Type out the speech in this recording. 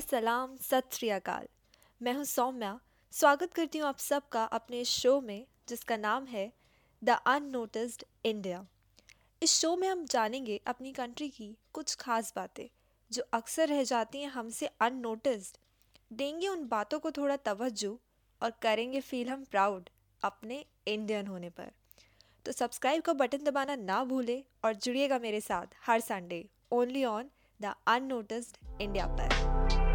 सलाम, सत श्री अकाल। मैं हूँ सौम्या। स्वागत करती हूँ आप सबका अपने शो में, जिसका नाम है द अननोटिस्ड इंडिया। इस शो में हम जानेंगे अपनी कंट्री की कुछ खास बातें, जो अक्सर रह जाती हैं हमसे अननोटिस्ड। देंगे उन बातों को थोड़ा तवज्जो और करेंगे फील हम प्राउड अपने इंडियन होने पर। तो सब्सक्राइब का बटन दबाना ना भूलें और जुड़िएगा मेरे साथ हर Sunday only on the unnoticed India pair.